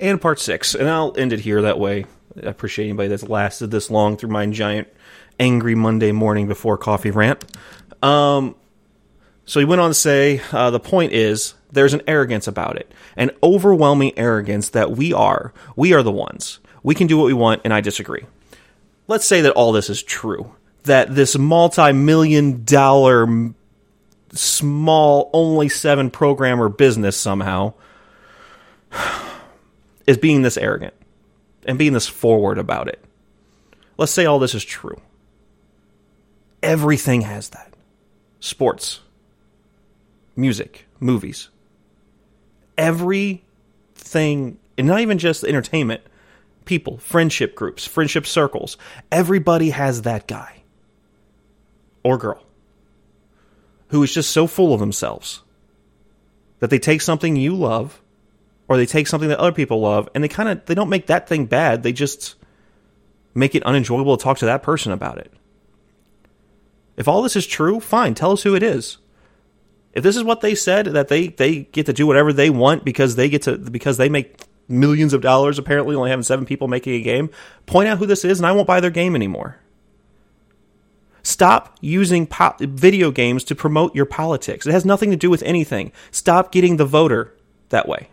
and part six. And I'll end it here that way. I appreciate anybody that's lasted this long through my giant angry Monday morning before coffee rant. Um, so he went on to say uh, the point is there's an arrogance about it, an overwhelming arrogance that we are. We are the ones. We can do what we want, and I disagree. Let's say that all this is true. That this multi million dollar small, only seven programmer business somehow is being this arrogant and being this forward about it. Let's say all this is true. Everything has that sports, music, movies. Everything, and not even just entertainment, people, friendship groups, friendship circles. Everybody has that guy or girl who is just so full of themselves that they take something you love or they take something that other people love and they kind of they don't make that thing bad they just make it unenjoyable to talk to that person about it if all this is true fine tell us who it is if this is what they said that they they get to do whatever they want because they get to because they make millions of dollars apparently only having seven people making a game point out who this is and i won't buy their game anymore Stop using po- video games to promote your politics. It has nothing to do with anything. Stop getting the voter that way.